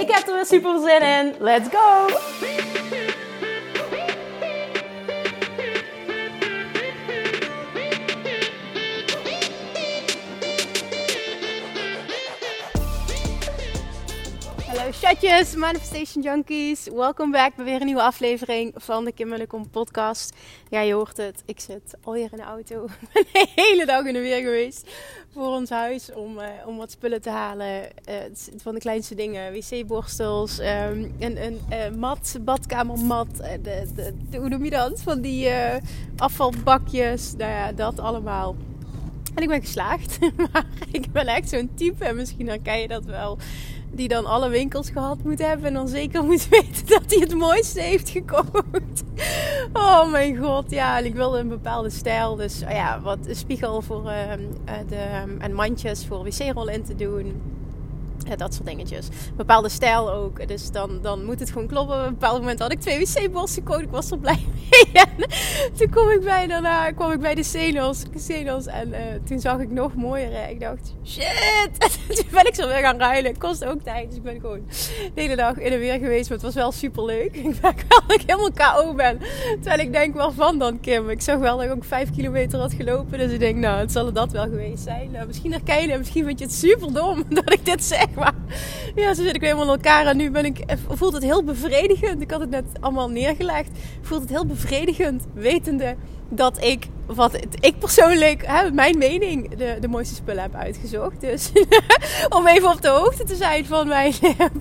Ik heb er weer super zin in. Let's go! Chatjes, Manifestation Junkies. Welkom back bij weer een nieuwe aflevering van de Kim podcast. Ja, je hoort het. Ik zit alweer in de auto. Ben de hele dag in de weer geweest voor ons huis om, uh, om wat spullen te halen. Uh, van de kleinste dingen. Wc-borstels, um, een, een uh, mat, badkamermat. De, de, de, hoe noem je dat? Van die afvalbakjes. Nou ja, dat allemaal. En ik ben geslaagd. maar ik ben echt zo'n type. En misschien herken je dat wel die dan alle winkels gehad moet hebben. En dan zeker moet weten dat hij het mooiste heeft gekocht. Oh mijn god, ja. En ik wilde een bepaalde stijl. Dus oh ja, wat een spiegel voor uh, de, en mandjes voor wc-rol in te doen dat soort dingetjes. Bepaalde stijl ook. Dus dan, dan moet het gewoon kloppen. Op een bepaald moment had ik twee wc-bols gekocht. Ik was er blij mee. En toen kwam ik bij, daarna kwam ik bij de Cenos. En uh, toen zag ik nog mooier. Ik dacht, shit! toen ben ik zo weer gaan ruilen. Kost ook tijd. Dus ik ben gewoon de hele dag in de weer geweest. Maar het was wel super leuk. Ik merk wel dat ik helemaal KO ben. Terwijl ik denk, waarvan dan Kim? Ik zag wel dat ik ook vijf kilometer had gelopen. Dus ik denk, nou, het zal dat wel geweest zijn. Nou, misschien herken je Misschien vind je het super dom dat ik dit zeg. Maar ja, zo zit ik helemaal in elkaar. En nu ben ik, voelt het heel bevredigend. Ik had het net allemaal neergelegd. Voelt het heel bevredigend. Wetende dat ik, wat ik persoonlijk, hè, mijn mening, de, de mooiste spullen heb uitgezocht. Dus om even op de hoogte te zijn van mijn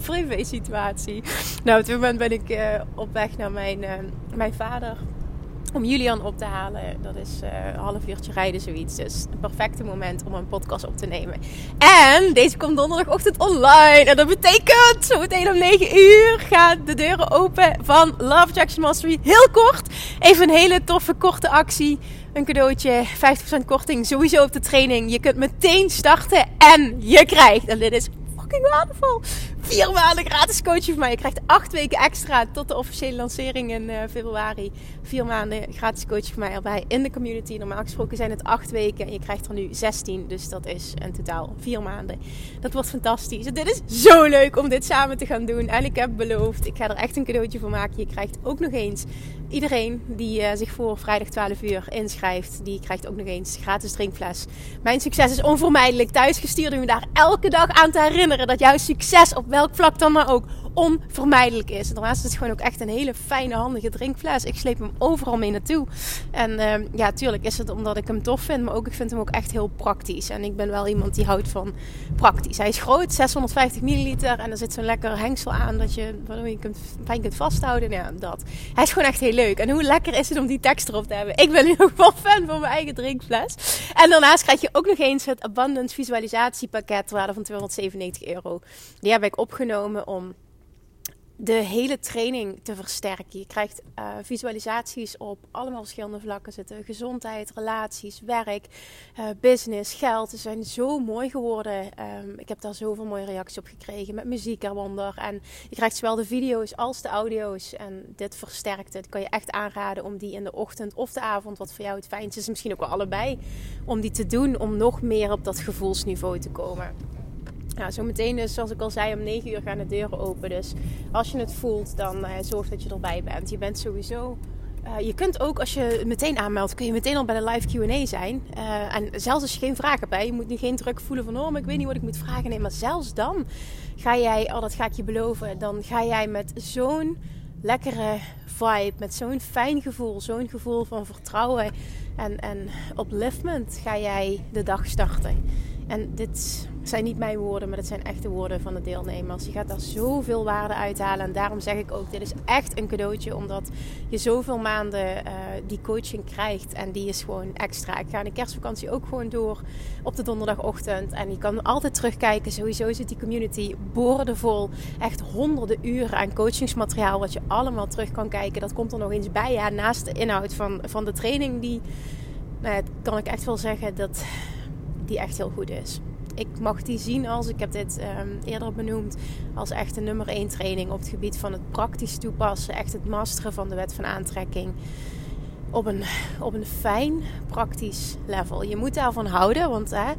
privé situatie. Nou, op dit moment ben ik uh, op weg naar mijn, mijn vader om Julian op te halen. Dat is een half uurtje rijden, zoiets. Dus perfecte moment om een podcast op te nemen. En deze komt donderdagochtend online. En dat betekent, zo meteen om 9 uur gaan de deuren open van Love Jackson Mastery. Heel kort. Even een hele toffe, korte actie. Een cadeautje, 50% korting sowieso op de training. Je kunt meteen starten en je krijgt, en dit is fucking waardevol. Vier maanden gratis coaching van mij. Je krijgt acht weken extra tot de officiële lancering in uh, februari. Vier maanden gratis coaching van mij erbij in de community. Normaal gesproken zijn het acht weken en je krijgt er nu 16. Dus dat is in totaal vier maanden. Dat wordt fantastisch. Dit is zo leuk om dit samen te gaan doen. En ik heb beloofd, ik ga er echt een cadeautje voor maken. Je krijgt ook nog eens iedereen die uh, zich voor vrijdag 12 uur inschrijft, die krijgt ook nog eens gratis drinkfles. Mijn succes is onvermijdelijk. Thuisgestuurd om je daar elke dag aan te herinneren dat jouw succes op welk vlak dan maar ook onvermijdelijk is. En daarnaast is het gewoon ook echt een hele fijne, handige drinkfles. Ik sleep hem overal mee naartoe. En uh, ja, tuurlijk is het omdat ik hem tof vind, maar ook ik vind hem ook echt heel praktisch. En ik ben wel iemand die houdt van praktisch. Hij is groot, 650 milliliter. En er zit zo'n lekker hengsel aan dat je, waardoor je kunt, fijn kunt vasthouden. Ja, dat. Hij is gewoon echt heel leuk. En hoe lekker is het om die tekst erop te hebben? Ik ben nu ook wel fan van mijn eigen drinkfles. En daarnaast krijg je ook nog eens het Abundance visualisatiepakket, waarde van 297 euro. Die heb ik opgenomen om de hele training te versterken. Je krijgt uh, visualisaties op allemaal verschillende vlakken zitten. Gezondheid, relaties, werk, uh, business, geld. Ze zijn zo mooi geworden. Um, ik heb daar zoveel mooie reacties op gekregen met muziek eronder. En je krijgt zowel de video's als de audio's. En dit versterkt het. Kan je echt aanraden om die in de ochtend of de avond, wat voor jou het fijnste is, misschien ook wel allebei, om die te doen. Om nog meer op dat gevoelsniveau te komen. Nou, zometeen dus, zoals ik al zei, om 9 uur gaan de deuren open. Dus als je het voelt, dan uh, zorg dat je erbij bent. Je bent sowieso... Uh, je kunt ook, als je meteen aanmeldt, kun je meteen al bij de live Q&A zijn. Uh, en zelfs als je geen vragen hebt, je moet nu geen druk voelen van... oh, maar ik weet niet wat ik moet vragen. Nee, maar zelfs dan ga jij, oh, dat ga ik je beloven... dan ga jij met zo'n lekkere vibe, met zo'n fijn gevoel, zo'n gevoel van vertrouwen en, en upliftment ga jij de dag starten. En dit zijn niet mijn woorden, maar het zijn echte woorden van de deelnemers. Je gaat daar zoveel waarde uithalen. En daarom zeg ik ook, dit is echt een cadeautje. Omdat je zoveel maanden uh, die coaching krijgt. En die is gewoon extra. Ik ga in de kerstvakantie ook gewoon door op de donderdagochtend. En je kan altijd terugkijken. Sowieso zit die community boordevol. Echt honderden uren aan coachingsmateriaal. Wat je allemaal terug kan kijken. Dat komt er nog eens bij. Naast de inhoud van, van de training. Die, nou kan ik echt wel zeggen dat die echt heel goed is. Ik mag die zien als, ik heb dit um, eerder benoemd, als echt een nummer 1 training op het gebied van het praktisch toepassen. Echt het masteren van de wet van aantrekking op een, op een fijn, praktisch level. Je moet daarvan houden, want hè,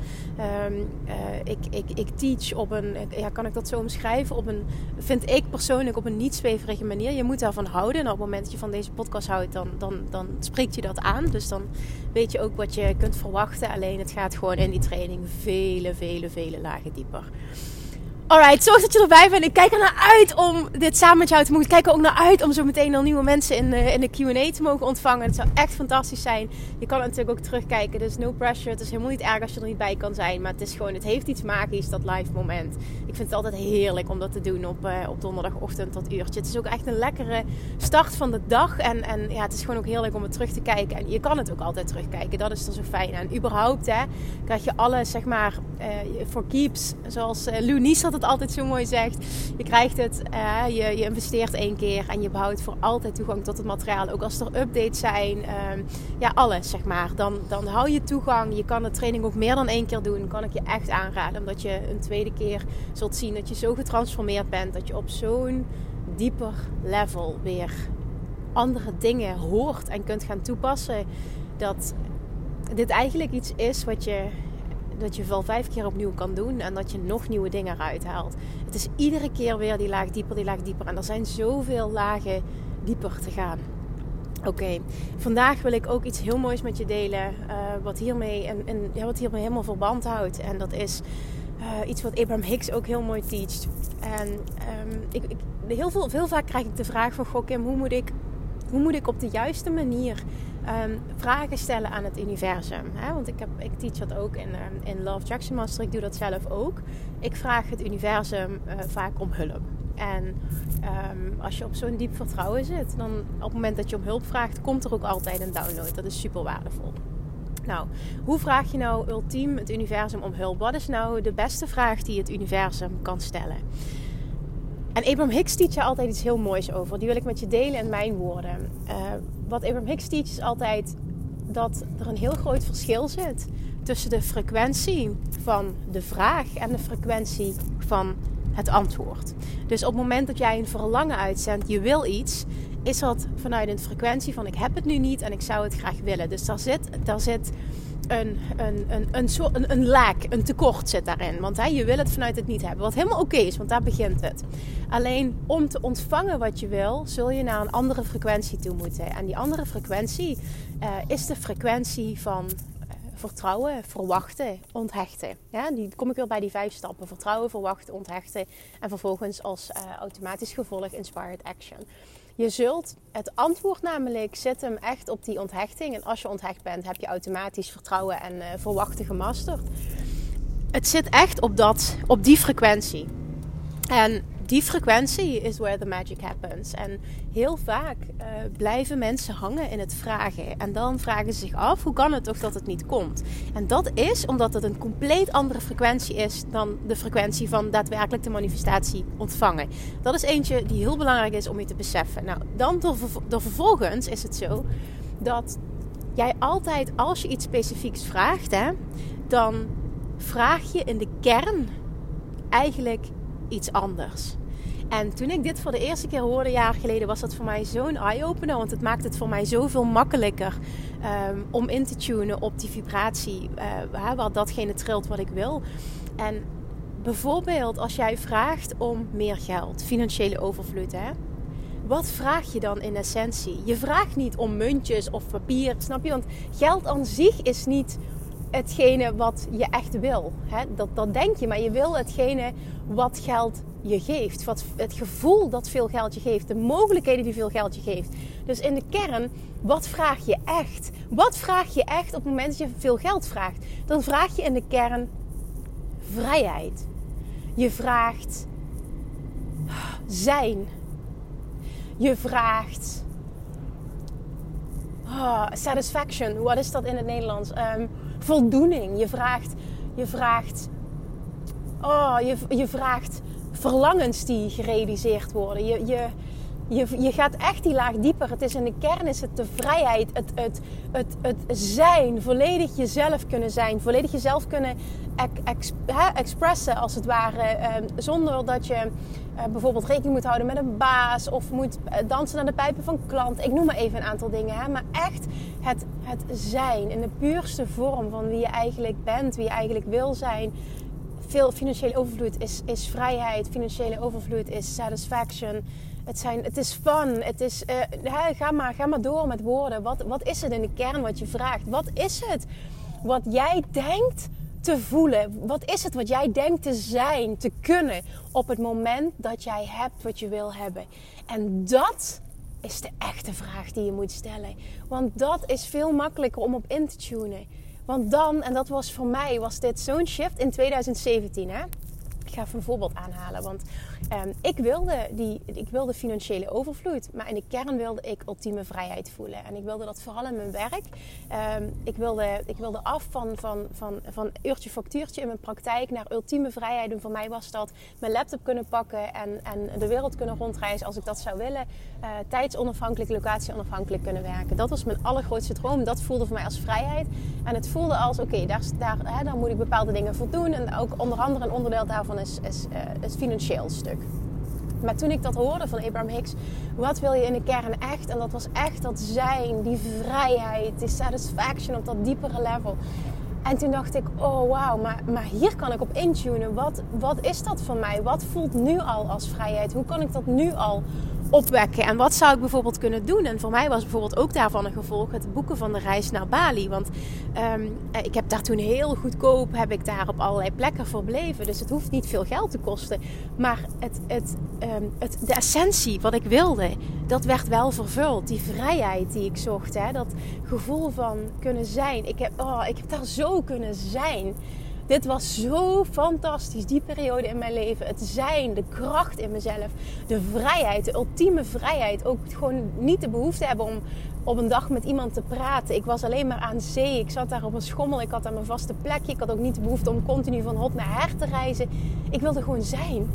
um, uh, ik, ik, ik teach op een, ja, kan ik dat zo omschrijven? Op een, vind ik persoonlijk op een niet zweverige manier. Je moet daarvan houden. En op het moment dat je van deze podcast houdt, dan, dan, dan spreekt je dat aan. Dus dan weet je ook wat je kunt verwachten. Alleen het gaat gewoon in die training vele, vele, vele lagen dieper. Alright, zorg dat je erbij bent. Ik kijk er naar uit om dit samen met jou te mogen. Ik kijk er ook naar uit om zo meteen al nieuwe mensen in de, in de Q&A te mogen ontvangen. Het zou echt fantastisch zijn. Je kan natuurlijk ook terugkijken. Dus no pressure. Het is helemaal niet erg als je er niet bij kan zijn. Maar het is gewoon, het heeft iets magisch, dat live moment. Ik vind het altijd heerlijk om dat te doen op, uh, op donderdagochtend tot uurtje. Het is ook echt een lekkere start van de dag. En, en ja, het is gewoon ook heerlijk om het terug te kijken. En je kan het ook altijd terugkijken. Dat is er zo fijn aan. Überhaupt hè, krijg je alles, zeg maar, voor uh, keeps. Zoals uh, Lou Nies had het altijd zo mooi zegt. Je krijgt het, uh, je, je, investeert één keer en je behoudt voor altijd toegang tot het materiaal. Ook als er updates zijn, uh, ja, alles zeg maar. Dan, dan hou je toegang. Je kan de training ook meer dan één keer doen. Kan ik je echt aanraden. Omdat je een tweede keer zult zien dat je zo getransformeerd bent. Dat je op zo'n dieper level weer andere dingen hoort en kunt gaan toepassen. Dat dit eigenlijk iets is wat je dat je wel vijf keer opnieuw kan doen en dat je nog nieuwe dingen eruit haalt. Het is iedere keer weer die laag dieper, die laag dieper. En er zijn zoveel lagen dieper te gaan. Oké, vandaag wil ik ook iets heel moois met je delen. Uh, wat, hiermee en, wat hiermee helemaal verband houdt. En dat is uh, iets wat Abraham Hicks ook heel mooi teacht. En um, ik, ik, heel, veel, veel vaak krijg ik de vraag van... Goh Kim, hoe moet ik, hoe moet ik op de juiste manier um, vragen stellen aan het universum. Hè? Want ik, heb, ik teach dat ook in, um, in Love Jackson Master. Ik doe dat zelf ook. Ik vraag het universum uh, vaak om hulp. En um, als je op zo'n diep vertrouwen zit, dan op het moment dat je om hulp vraagt, komt er ook altijd een download. Dat is super waardevol. Nou, hoe vraag je nou ultiem het universum om hulp? Wat is nou de beste vraag die het universum kan stellen? En Abraham Hicks teach je altijd iets heel moois over. Die wil ik met je delen in mijn woorden. Uh, wat Abraham Hicks teach is altijd dat er een heel groot verschil zit tussen de frequentie van de vraag en de frequentie van het antwoord. Dus op het moment dat jij een verlangen uitzendt, je wil iets, is dat vanuit een frequentie van ik heb het nu niet en ik zou het graag willen. Dus daar zit, daar zit een, een, een, een, soort, een, een laak, een tekort zit daarin. Want hè, je wil het vanuit het niet hebben. Wat helemaal oké is, want daar begint het. Alleen om te ontvangen wat je wil, zul je naar een andere frequentie toe moeten. En die andere frequentie uh, is de frequentie van uh, vertrouwen, verwachten, onthechten. Ja, die kom ik weer bij die vijf stappen. Vertrouwen, verwachten, onthechten. En vervolgens als uh, automatisch gevolg inspired action. Je zult het antwoord namelijk zit hem echt op die onthechting. En als je onthecht bent, heb je automatisch vertrouwen en uh, verwachten gemasterd. Het zit echt op, dat, op die frequentie. En die frequentie is where the magic happens. En heel vaak uh, blijven mensen hangen in het vragen. En dan vragen ze zich af, hoe kan het toch dat het niet komt? En dat is omdat het een compleet andere frequentie is dan de frequentie van daadwerkelijk de manifestatie ontvangen. Dat is eentje die heel belangrijk is om je te beseffen. Nou, dan door, door vervolgens is het zo dat jij altijd, als je iets specifieks vraagt, hè, dan vraag je in de kern eigenlijk iets anders. En toen ik dit voor de eerste keer hoorde, jaar geleden, was dat voor mij zo'n eye-opener. Want het maakt het voor mij zoveel makkelijker um, om in te tunen op die vibratie. Uh, wat datgene trilt wat ik wil. En bijvoorbeeld als jij vraagt om meer geld, financiële overvloed. Hè? Wat vraag je dan in essentie? Je vraagt niet om muntjes of papier, snap je? Want geld aan zich is niet hetgene wat je echt wil. Hè? Dat, denk je, maar je wil hetgene wat geld je geeft. Wat, het gevoel dat veel geld je geeft. De mogelijkheden die veel geld je geeft. Dus in de kern, wat vraag je echt? Wat vraag je echt op het moment dat je veel geld vraagt? Dan vraag je in de kern vrijheid. Je vraagt zijn. Je vraagt oh, satisfaction. Wat is dat in het Nederlands? Um, voldoening. Je vraagt, je vraagt, oh, je, je vraagt verlangens die gerealiseerd worden. Je, je, je, je gaat echt die laag dieper. Het is in de kern is het de vrijheid, het, het, het, het zijn, volledig jezelf kunnen zijn, volledig jezelf kunnen ex, expressen als het ware, ehm, zonder dat je eh, bijvoorbeeld rekening moet houden met een baas of moet eh, dansen naar de pijpen van klant. Ik noem maar even een aantal dingen, hè? maar echt het, het zijn in de puurste vorm van wie je eigenlijk bent, wie je eigenlijk wil zijn. Veel financiële overvloed is, is vrijheid, financiële overvloed is satisfaction het, zijn, het is fun. Het is, uh, ga, maar, ga maar door met woorden. Wat, wat is het in de kern wat je vraagt? Wat is het wat jij denkt te voelen? Wat is het wat jij denkt te zijn, te kunnen op het moment dat jij hebt wat je wil hebben? En dat is de echte vraag die je moet stellen. Want dat is veel makkelijker om op in te tunen. Want dan, en dat was voor mij, was dit zo'n shift in 2017. Hè? Ik ga even een voorbeeld aanhalen. Want um, ik, wilde die, ik wilde financiële overvloed. Maar in de kern wilde ik ultieme vrijheid voelen. En ik wilde dat vooral in mijn werk. Um, ik, wilde, ik wilde af van, van, van, van uurtje factuurtje in mijn praktijk naar ultieme vrijheid. En voor mij was dat mijn laptop kunnen pakken en, en de wereld kunnen rondreizen als ik dat zou willen. Uh, tijdsonafhankelijk, locatieonafhankelijk kunnen werken. Dat was mijn allergrootste droom. Dat voelde voor mij als vrijheid. En het voelde als, oké, daar, daar, daar moet ik bepaalde dingen voor doen. En ook onder andere een onderdeel daarvan is, is het financieel stuk. Maar toen ik dat hoorde van Abraham Hicks, wat wil je in de kern echt? En dat was echt dat zijn, die vrijheid, die satisfaction op dat diepere level. En toen dacht ik, oh wauw, maar, maar hier kan ik op intunen. Wat, wat is dat voor mij? Wat voelt nu al als vrijheid? Hoe kan ik dat nu al opwekken. En wat zou ik bijvoorbeeld kunnen doen? En voor mij was bijvoorbeeld ook daarvan een gevolg het boeken van de reis naar Bali. Want um, ik heb daar toen heel goedkoop, heb ik daar op allerlei plekken verbleven. Dus het hoeft niet veel geld te kosten. Maar het, het, um, het, de essentie wat ik wilde, dat werd wel vervuld. Die vrijheid die ik zocht. Hè? Dat gevoel van kunnen zijn. Ik heb, oh, ik heb daar zo kunnen zijn. Dit was zo fantastisch, die periode in mijn leven. Het zijn, de kracht in mezelf, de vrijheid, de ultieme vrijheid. Ook gewoon niet de behoefte hebben om op een dag met iemand te praten. Ik was alleen maar aan zee. Ik zat daar op een schommel. Ik had daar mijn vaste plekje. Ik had ook niet de behoefte om continu van hot naar her te reizen. Ik wilde gewoon zijn.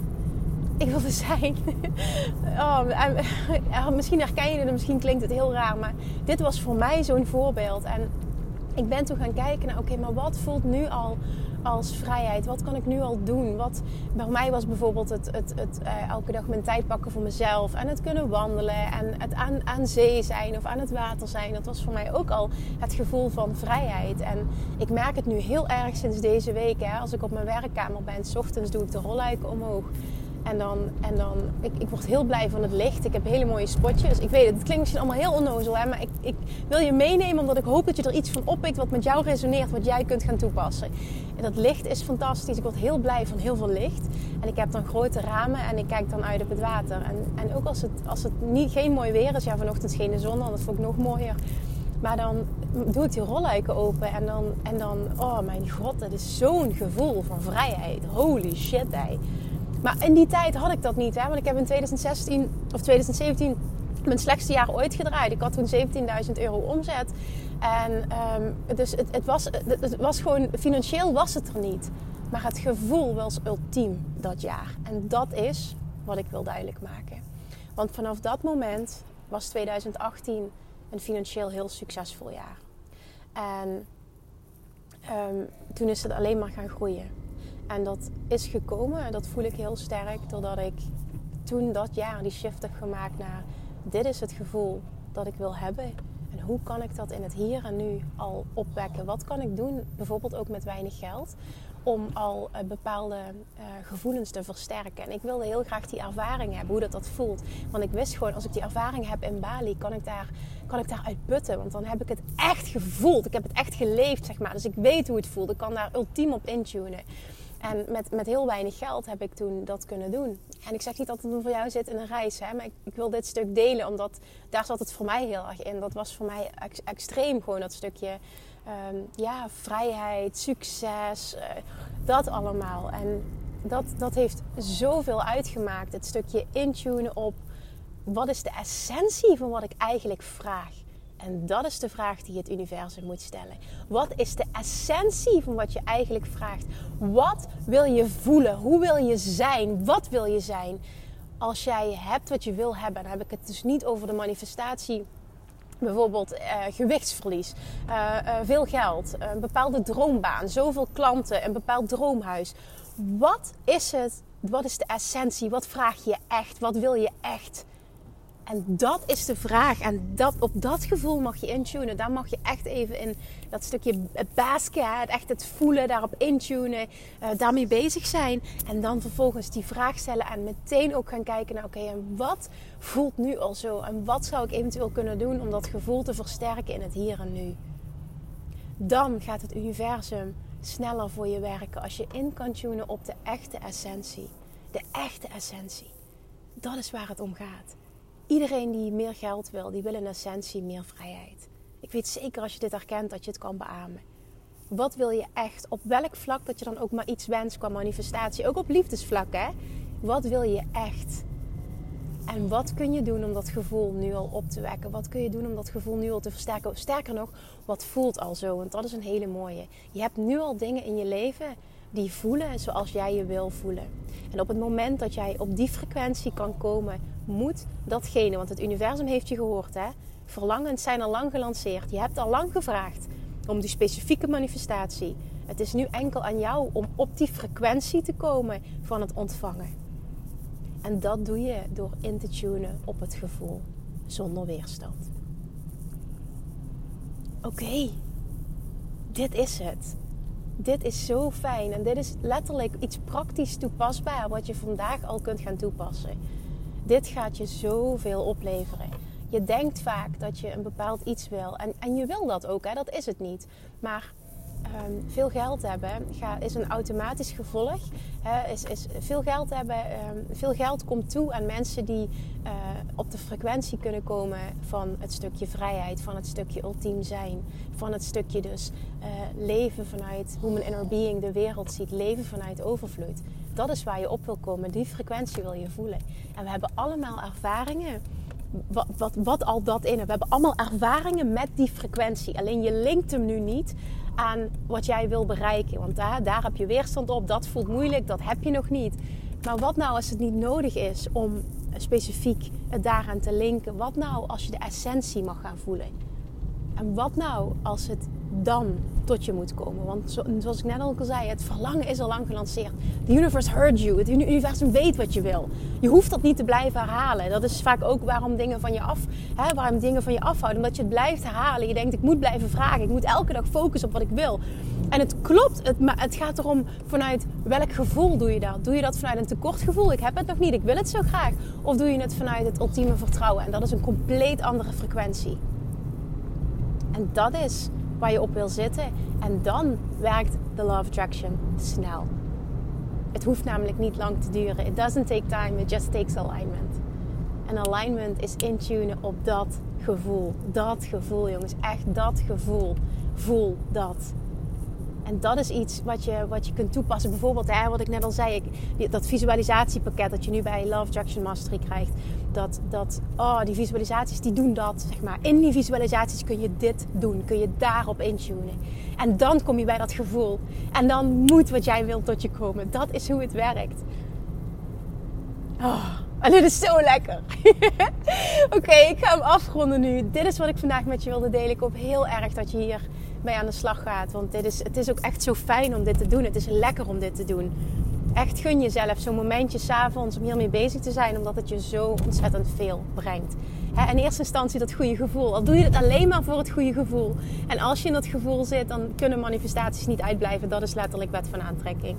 Ik wilde zijn. oh, misschien herken je het, misschien klinkt het heel raar. Maar dit was voor mij zo'n voorbeeld. En ik ben toen gaan kijken naar, oké, maar wat voelt nu al als vrijheid? Wat kan ik nu al doen? Wat bij mij was bijvoorbeeld het, het, het uh, elke dag mijn tijd pakken voor mezelf. En het kunnen wandelen. En het aan, aan zee zijn of aan het water zijn. Dat was voor mij ook al het gevoel van vrijheid. En ik merk het nu heel erg sinds deze week. Hè, als ik op mijn werkkamer ben, s ochtends doe ik de rolluiken omhoog. En dan, en dan ik, ik word heel blij van het licht. Ik heb hele mooie spotjes. Ik weet het, het klinkt misschien allemaal heel onnozel, hè, maar ik, ik wil je meenemen omdat ik hoop dat je er iets van oppikt wat met jou resoneert, wat jij kunt gaan toepassen. En dat licht is fantastisch. Ik word heel blij van heel veel licht. En ik heb dan grote ramen en ik kijk dan uit op het water. En, en ook als het, als het niet, geen mooi weer is, ja, vanochtend de zon, dan dat vond ik nog mooier. Maar dan doe ik die rolluiken open en dan, en dan oh mijn god, dat is zo'n gevoel van vrijheid. Holy shit, hey. Maar in die tijd had ik dat niet. Hè? Want ik heb in 2016 of 2017 mijn slechtste jaar ooit gedraaid. Ik had toen 17.000 euro omzet. En um, dus het, het, was, het was gewoon, financieel was het er niet. Maar het gevoel was ultiem dat jaar. En dat is wat ik wil duidelijk maken. Want vanaf dat moment was 2018 een financieel heel succesvol jaar. En um, toen is het alleen maar gaan groeien. En dat is gekomen, en dat voel ik heel sterk, doordat ik toen dat jaar die shift heb gemaakt naar dit is het gevoel dat ik wil hebben. En hoe kan ik dat in het hier en nu al opwekken? Wat kan ik doen, bijvoorbeeld ook met weinig geld, om al uh, bepaalde uh, gevoelens te versterken? En ik wilde heel graag die ervaring hebben, hoe dat, dat voelt. Want ik wist gewoon, als ik die ervaring heb in Bali, kan ik daar, kan ik daar uitputten. Want dan heb ik het echt gevoeld. Ik heb het echt geleefd, zeg maar. Dus ik weet hoe het voelt. Ik kan daar ultiem op intunen. En met, met heel weinig geld heb ik toen dat kunnen doen. En ik zeg niet dat het voor jou zit in een reis, hè, maar ik, ik, wil dit stuk delen, omdat daar zat het voor mij heel erg in. Dat was voor mij extreem gewoon dat stukje ehm, ja, vrijheid, succes, uh, dat allemaal. En dat, dat heeft zoveel uitgemaakt. Het stukje intunen op wat is de essentie van wat ik eigenlijk vraag. En dat is de vraag die het universum moet stellen. Wat is de essentie van wat je eigenlijk vraagt? Wat wil je voelen? Hoe wil je zijn? Wat wil je zijn? Als jij hebt wat je wil hebben, dan heb ik het dus niet over de manifestatie. Bijvoorbeeld uh, gewichtsverlies, uh, uh, veel geld, een bepaalde droombaan, zoveel klanten, een bepaald droomhuis. Wat is het? Wat is de essentie? Wat vraag je echt? Wat wil je echt? En dat is de vraag. En dat, op dat gevoel mag je intunen. Daar mag je echt even in dat stukje basket, echt het voelen, daarop intunen, uh, daarmee bezig zijn. En dan vervolgens die vraag stellen en meteen ook gaan kijken naar, oké, en wat voelt nu al zo? En wat zou ik eventueel kunnen doen om dat gevoel te versterken in het hier en nu? Dan gaat het universum sneller voor je werken als je in kan tunen op de echte essentie. De echte essentie. Dat is waar het om gaat. Iedereen die meer geld wil, die wil in essentie meer vrijheid. Ik weet zeker als je dit herkent dat je het kan beamen. Wat wil je echt? Op welk vlak dat je dan ook maar iets wenst qua manifestatie. Ook op liefdesvlak, hè? Wat wil je echt? En wat kun je doen om dat gevoel nu al op te wekken? Wat kun je doen om dat gevoel nu al te versterken? Sterker nog, wat voelt al zo? Want dat is een hele mooie. Je hebt nu al dingen in je leven die voelen zoals jij je wil voelen. En op het moment dat jij op die frequentie kan komen, moet datgene, want het universum heeft je gehoord, hè? Verlangens zijn al lang gelanceerd. Je hebt al lang gevraagd om die specifieke manifestatie. Het is nu enkel aan jou om op die frequentie te komen van het ontvangen. En dat doe je door in te tunen op het gevoel, zonder weerstand. Oké, dit is het dit is zo fijn. En dit is letterlijk iets praktisch toepasbaar wat je vandaag al kunt gaan toepassen. Dit gaat je zoveel opleveren. Je denkt vaak dat je een bepaald iets wil. En, en je wil dat ook, hè? dat is het niet. Maar Ehm, veel geld hebben is een automatisch gevolg. is, is veel geld hebben, ehm, veel geld komt toe aan mensen die uh, op de frequentie kunnen komen van het stukje vrijheid, van het stukje ultiem zijn, van het stukje dus uh, leven vanuit hoe mijn inner being de wereld ziet, leven vanuit overvloed. Dat is waar je op wil komen, die frequentie wil je voelen. En we hebben allemaal ervaringen wat, wat, wat, al dat in. We hebben allemaal ervaringen met die frequentie. Alleen je linkt hem nu niet aan wat jij wil bereiken. Want daar, daar heb je weerstand op, dat voelt moeilijk, dat heb je nog niet. Maar wat nou als het niet nodig is om specifiek het daaraan te linken? Wat nou als je de essentie mag gaan voelen? En wat nou als het dan tot je moet komen. Want zoals ik net al zei, het verlangen is al lang gelanceerd. The universe heard you. Het universum weet wat je wil. Je hoeft dat niet te blijven herhalen. Dat is vaak ook waarom dingen van je af, hè, waarom dingen van je afhouden. Omdat je het blijft herhalen. Je denkt, ik moet blijven vragen. Ik moet elke dag focussen op wat ik wil. En het klopt, het, maar het gaat erom vanuit welk gevoel doe je dat? Doe je dat vanuit een tekortgevoel? Ik heb het nog niet, ik wil het zo graag. Of doe je het vanuit het ultieme vertrouwen? En dat is een compleet andere frequentie. En dat is waar je op wil zitten. En dan werkt de Law of Attraction snel. Het hoeft namelijk niet lang te duren. It doesn't take time, it just takes alignment. En alignment is intunen op dat gevoel. Dat gevoel, jongens. Echt dat gevoel. Voel dat. En dat is iets wat je, wat je kunt toepassen. Bijvoorbeeld, hè, wat ik net al zei, ik, dat visualisatiepakket dat je nu bij Love Attraction Mastery krijgt. Dat, dat, oh, die visualisaties die doen dat, zeg maar. In die visualisaties kun je dit doen. Kun je daarop intunen. En dan kom je bij dat gevoel. En dan moet wat jij wilt tot je komen. Dat is hoe het werkt. Oh, en dit is zo lekker. Oké, ik ga hem afronden nu. Dit is wat ik vandaag met je wilde delen. Ik hoop heel erg dat je hier mee aan de slag gaat. Want dit is, het is ook echt zo fijn om dit te doen. Het is lekker om dit te doen. Echt gun jezelf zo'n momentje s'avonds om hiermee bezig te zijn. Omdat het je zo ontzettend veel brengt. in eerste instantie dat goede gevoel. Al doe je het alleen maar voor het goede gevoel. En als je in dat gevoel zit, dan kunnen manifestaties niet uitblijven. Dat is letterlijk wet van aantrekking.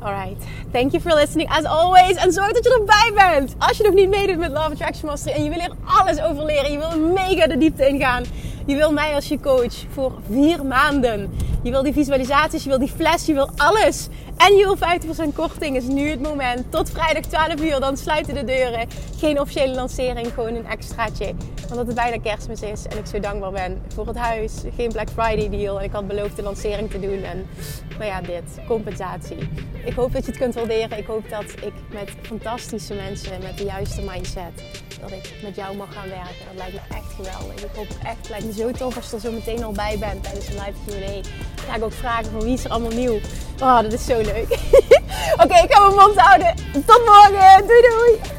Alright, thank you for listening as always. En zorg dat je erbij bent. Als je nog niet meedoet met Love Attraction Mastery en je wil er alles over leren, je wil mega de diepte ingaan, je wil mij als je coach voor vier maanden Je wil die visualisaties, je wil die fles, je wil alles. En je wil 50% korting is nu het moment. Tot vrijdag 12 uur, dan sluiten de deuren. Geen officiële lancering, gewoon een extraatje. Omdat het bijna kerstmis is en ik zo dankbaar ben voor het huis. Geen Black Friday deal en ik had beloofd de lancering te doen. En maar ja, dit, compensatie. Ik hoop dat je het kunt waarderen. Ik hoop dat ik met fantastische mensen, met de juiste mindset, dat ik met jou mag gaan werken. Dat lijkt me echt geweldig. Ik hoop echt, het lijkt me zo tof als je er zo meteen al bij bent tijdens een live Q&A. Ga ik ook vragen van wie is er allemaal nieuw. Oh, dat is zo leuk. Oké, ik ga mijn mond houden. Tot morgen. Doei doei.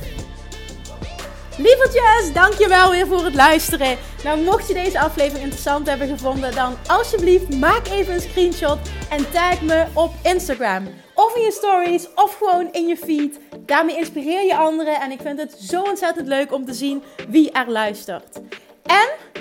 Lievertjes, dankjewel weer voor het luisteren. Nou, mocht je deze aflevering interessant hebben gevonden, dan alsjeblieft maak even een screenshot en tag me op Instagram. Of in je stories, of gewoon in je feed. Daarmee inspireer je anderen en ik vind het zo ontzettend leuk om te zien wie er luistert. En